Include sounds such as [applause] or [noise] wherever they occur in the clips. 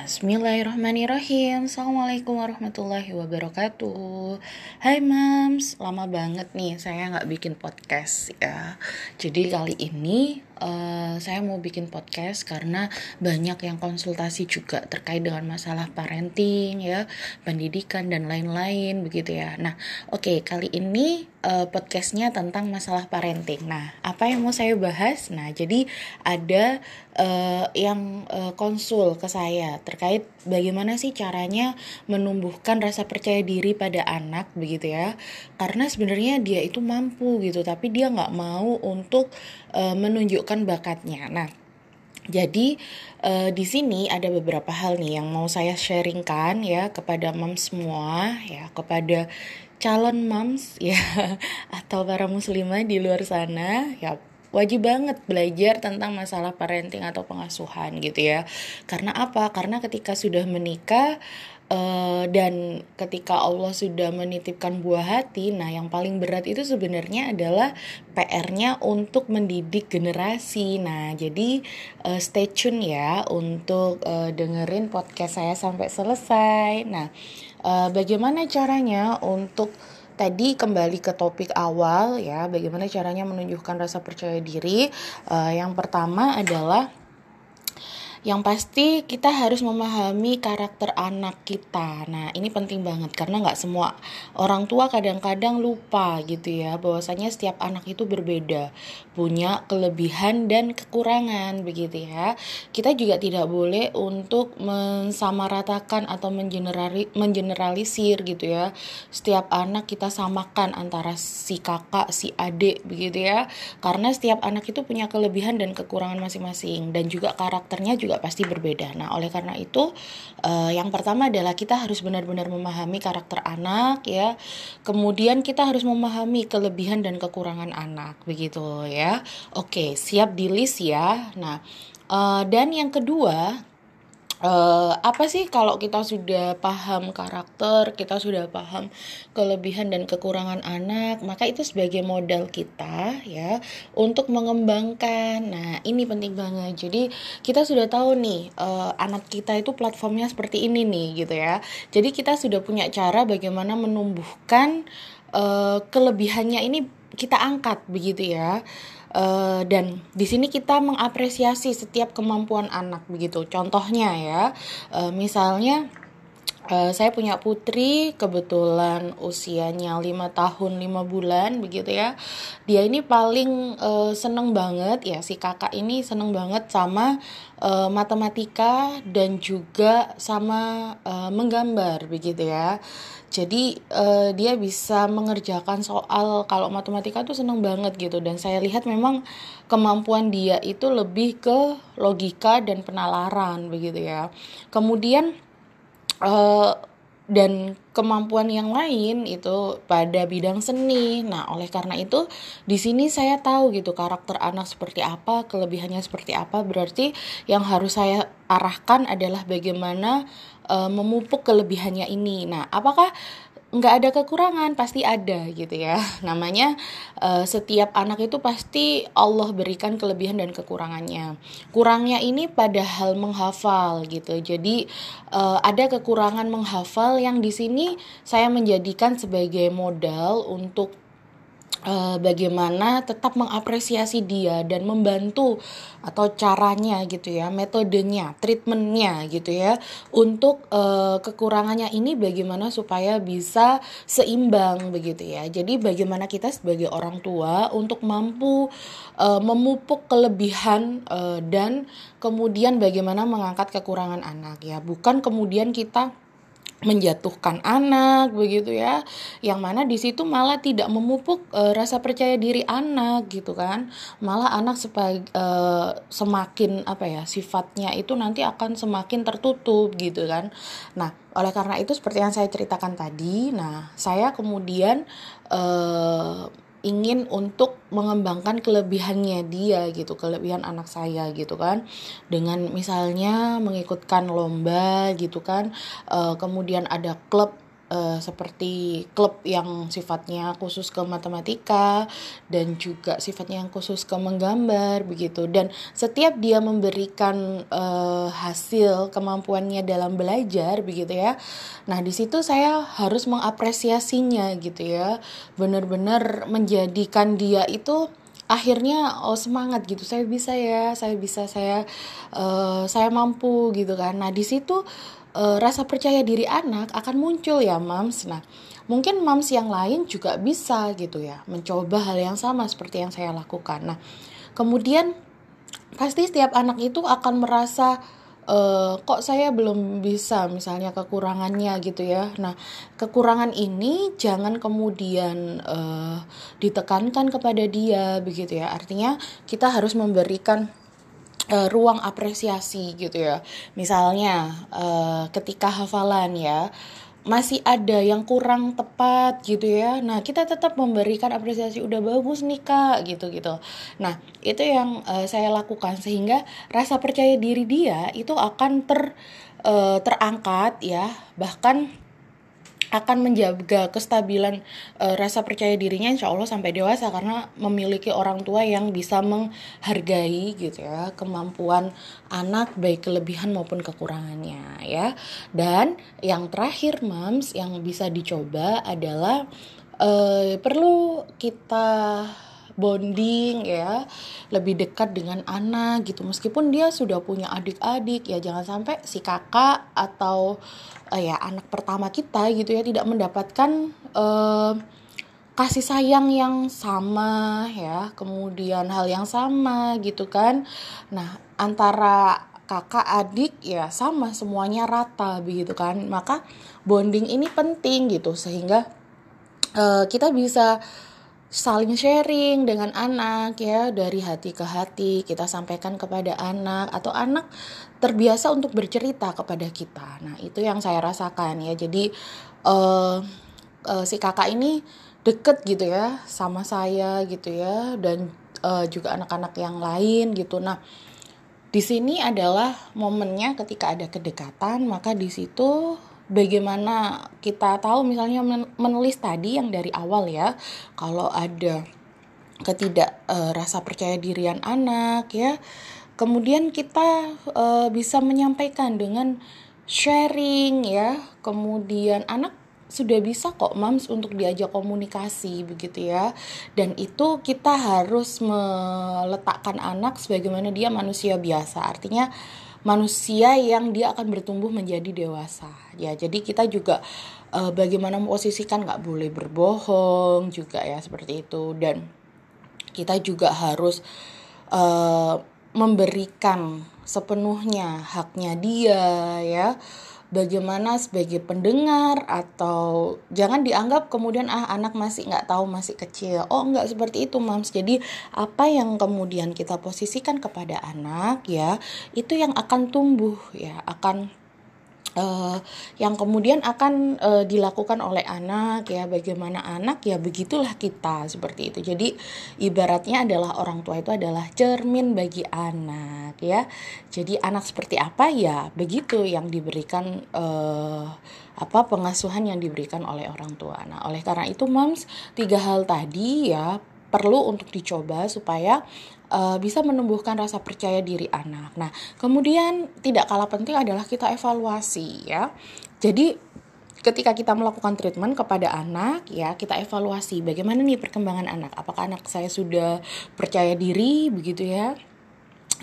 Bismillahirrahmanirrahim. Assalamualaikum warahmatullahi wabarakatuh. Hai mams. Lama banget nih saya nggak bikin podcast ya. Jadi kali ini uh, saya mau bikin podcast karena banyak yang konsultasi juga terkait dengan masalah parenting ya Pendidikan dan lain-lain begitu ya. Nah oke okay, kali ini uh, podcastnya tentang masalah parenting. Nah apa yang mau saya bahas? Nah jadi ada uh, yang uh, konsul ke saya terkait bagaimana sih caranya menumbuhkan rasa percaya diri pada anak begitu ya. Karena sebenarnya dia itu mampu gitu tapi dia nggak mau untuk uh, menunjukkan bakatnya nah jadi uh, di sini ada beberapa hal nih yang mau saya sharingkan ya kepada mam semua ya kepada calon moms [laughs] ya atau para muslimah di luar sana ya wajib banget belajar tentang masalah parenting atau pengasuhan gitu ya. Karena apa? Karena ketika sudah menikah uh, dan ketika Allah sudah menitipkan buah hati, nah yang paling berat itu sebenarnya adalah PR-nya untuk mendidik generasi. Nah, jadi uh, stay tune ya untuk uh, dengerin podcast saya sampai selesai. Nah, uh, bagaimana caranya untuk tadi kembali ke topik awal ya, bagaimana caranya menunjukkan rasa percaya diri. Uh, yang pertama adalah yang pasti kita harus memahami karakter anak kita. Nah, ini penting banget karena nggak semua orang tua kadang-kadang lupa gitu ya bahwasanya setiap anak itu berbeda, punya kelebihan dan kekurangan begitu ya. Kita juga tidak boleh untuk mensamaratakan atau mengenerali, mengeneralisir gitu ya. Setiap anak kita samakan antara si kakak, si adik begitu ya. Karena setiap anak itu punya kelebihan dan kekurangan masing-masing dan juga karakternya juga pasti berbeda. Nah, oleh karena itu uh, yang pertama adalah kita harus benar-benar memahami karakter anak ya. Kemudian kita harus memahami kelebihan dan kekurangan anak begitu ya. Oke, siap di list ya. Nah, uh, dan yang kedua uh, apa sih kalau kita sudah paham karakter, kita sudah paham kelebihan dan kekurangan anak, maka itu sebagai modal kita ya untuk mengembangkan. Nah, ini penting banget. Jadi, kita sudah tahu nih uh, anak kita itu platformnya seperti ini nih gitu ya. Jadi, kita sudah punya cara bagaimana menumbuhkan uh, kelebihannya ini kita angkat begitu ya. Uh, dan di sini kita mengapresiasi setiap kemampuan anak begitu. Contohnya ya, uh, misalnya Uh, saya punya putri kebetulan usianya 5 tahun 5 bulan begitu ya. Dia ini paling uh, seneng banget ya si kakak ini seneng banget sama uh, matematika dan juga sama uh, menggambar begitu ya. Jadi uh, dia bisa mengerjakan soal kalau matematika tuh seneng banget gitu dan saya lihat memang kemampuan dia itu lebih ke logika dan penalaran begitu ya. Kemudian uh, dan kemampuan yang lain itu pada bidang seni. Nah, oleh karena itu di sini saya tahu gitu karakter anak seperti apa, kelebihannya seperti apa. Berarti yang harus saya arahkan adalah bagaimana uh, memupuk kelebihannya ini. Nah, apakah nggak ada kekurangan pasti ada gitu ya. [laughs] Namanya uh, setiap anak itu pasti Allah berikan kelebihan dan kekurangannya. Kurangnya ini pada hal menghafal gitu. Jadi uh, ada kekurangan menghafal yang di sini saya menjadikan sebagai modal untuk uh, bagaimana tetap mengapresiasi dia dan membantu atau caranya gitu ya, metodenya, treatmentnya gitu ya, untuk uh, kekurangannya ini bagaimana supaya bisa seimbang begitu ya. Jadi bagaimana kita sebagai orang tua untuk mampu uh, memupuk kelebihan uh, dan kemudian bagaimana mengangkat kekurangan anak ya, bukan kemudian kita menjatuhkan anak begitu ya. Yang mana di situ malah tidak memupuk e, rasa percaya diri anak gitu kan. Malah anak sebagai e, semakin apa ya sifatnya itu nanti akan semakin tertutup gitu kan. Nah oleh karena itu seperti yang saya ceritakan tadi nah saya kemudian e, ingin untuk mengembangkan kelebihannya dia gitu kelebihan anak saya gitu kan. Dengan misalnya mengikutkan lomba gitu kan e, kemudian ada klub uh, seperti klub yang sifatnya khusus ke matematika dan juga sifatnya yang khusus ke menggambar begitu. Dan setiap dia memberikan uh, hasil kemampuannya dalam belajar begitu ya nah di situ saya harus mengapresiasinya gitu ya. Benar-benar menjadikan dia itu akhirnya oh semangat gitu. Saya bisa ya saya bisa saya uh, saya mampu gitu kan. Nah di situ uh, rasa percaya diri anak akan muncul ya mams nah mungkin mams yang lain juga bisa gitu ya mencoba hal yang sama seperti yang saya lakukan nah kemudian pasti setiap anak itu akan merasa uh, kok saya belum bisa misalnya kekurangannya gitu ya. Nah, kekurangan ini jangan kemudian uh, ditekankan kepada dia begitu ya. Artinya kita harus memberikan uh, ruang apresiasi gitu ya. Misalnya uh, ketika hafalan ya masih ada yang kurang tepat gitu ya. Nah, kita tetap memberikan apresiasi udah bagus nih Kak gitu gitu. Nah, itu yang uh, saya lakukan sehingga rasa percaya diri dia itu akan ter uh, terangkat ya. Bahkan akan menjaga kestabilan e, rasa percaya dirinya insya Allah sampai dewasa karena memiliki orang tua yang bisa menghargai gitu ya kemampuan anak baik kelebihan maupun kekurangannya ya. Dan yang terakhir mams yang bisa dicoba adalah e, perlu kita bonding ya. Lebih dekat dengan anak gitu. Meskipun dia sudah punya adik-adik ya jangan sampai si kakak atau uh, ya anak pertama kita gitu ya tidak mendapatkan uh, kasih sayang yang sama ya. Kemudian hal yang sama gitu kan. Nah antara kakak adik ya sama semuanya rata begitu kan. Maka bonding ini penting gitu. Sehingga uh, kita bisa saling sharing dengan anak ya dari hati ke hati kita sampaikan kepada anak atau anak terbiasa untuk bercerita kepada kita. Nah itu yang saya rasakan ya. Jadi uh, uh, si kakak ini deket gitu ya sama saya gitu ya dan uh, juga anak-anak yang lain gitu. Nah di sini adalah momennya ketika ada kedekatan maka di situ bagaimana kita tahu misalnya menulis tadi yang dari awal ya kalau ada ketidak uh, rasa percaya dirian anak ya kemudian kita uh, bisa menyampaikan dengan sharing ya kemudian anak sudah bisa kok mams untuk diajak komunikasi begitu ya dan itu kita harus meletakkan anak sebagaimana dia manusia biasa. Artinya manusia yang dia akan bertumbuh menjadi dewasa. Ya jadi kita juga uh, bagaimana memposisikan nggak boleh berbohong juga ya seperti itu. Dan kita juga harus uh, memberikan sepenuhnya haknya dia ya bagaimana sebagai pendengar atau jangan dianggap kemudian ah anak masih nggak tahu masih kecil. Oh nggak seperti itu mams. Jadi apa yang kemudian kita posisikan kepada anak ya itu yang akan tumbuh ya akan uh, yang kemudian akan uh, dilakukan oleh anak ya. Bagaimana anak ya begitulah kita seperti itu. Jadi ibaratnya adalah orang tua itu adalah cermin bagi anak ya. Jadi anak seperti apa? Ya begitu yang diberikan uh, apa pengasuhan yang diberikan oleh orang tua. Nah oleh karena itu moms tiga hal tadi ya perlu untuk dicoba supaya uh, bisa menumbuhkan rasa percaya diri anak. Nah, kemudian tidak kalah penting adalah kita evaluasi ya. Jadi ketika kita melakukan treatment kepada anak ya kita evaluasi bagaimana nih perkembangan anak apakah anak saya sudah percaya diri begitu ya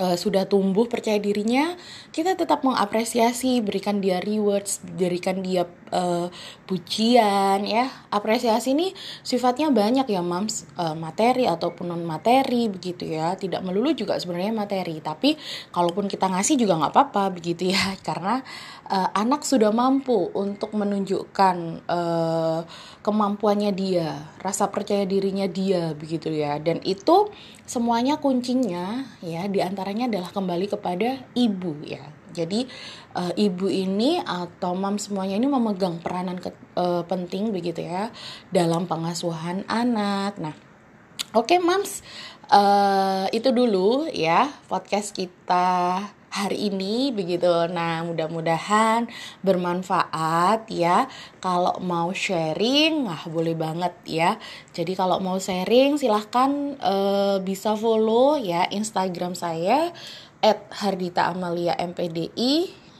uh, sudah tumbuh percaya dirinya, kita tetap mengapresiasi, berikan dia rewards, berikan dia uh, ya. Apresiasi ini sifatnya banyak ya, Mams, uh, materi ataupun non materi begitu ya. Tidak melulu juga sebenarnya materi, tapi kalaupun kita ngasih juga nggak apa-apa begitu ya, [laughs] karena uh, anak sudah mampu untuk menunjukkan uh, kemampuannya dia, rasa percaya dirinya dia begitu ya. Dan itu semuanya kuncinya ya di antaranya adalah kembali kepada ibu ya. Jadi uh, ibu ini atau mam semuanya ini memegang peranan ke, uh, penting begitu ya dalam pengasuhan anak. Nah, oke okay, mams uh, itu dulu ya podcast kita hari ini begitu. Nah, mudah-mudahan bermanfaat ya. Kalau mau sharing, nah boleh banget ya. Jadi kalau mau sharing silahkan uh, bisa follow ya Instagram saya @hardita_amalia_mpdi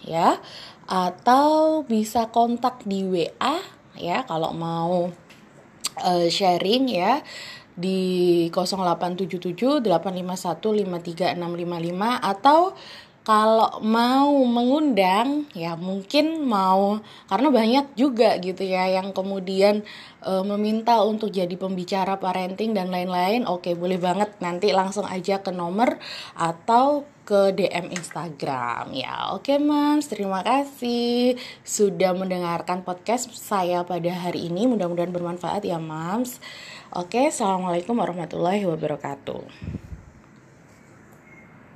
ya. Atau bisa kontak di WA ya kalau mau uh, sharing ya di 0877 851 53655 atau kalau mau mengundang ya mungkin mau karena banyak juga gitu ya yang kemudian e, meminta untuk jadi pembicara parenting dan lain-lain. Oke boleh banget nanti langsung aja ke nomor atau ke DM Instagram. Ya oke mams terima kasih sudah mendengarkan podcast saya pada hari ini. Mudah-mudahan bermanfaat ya mams oke assalamualaikum warahmatullahi wabarakatuh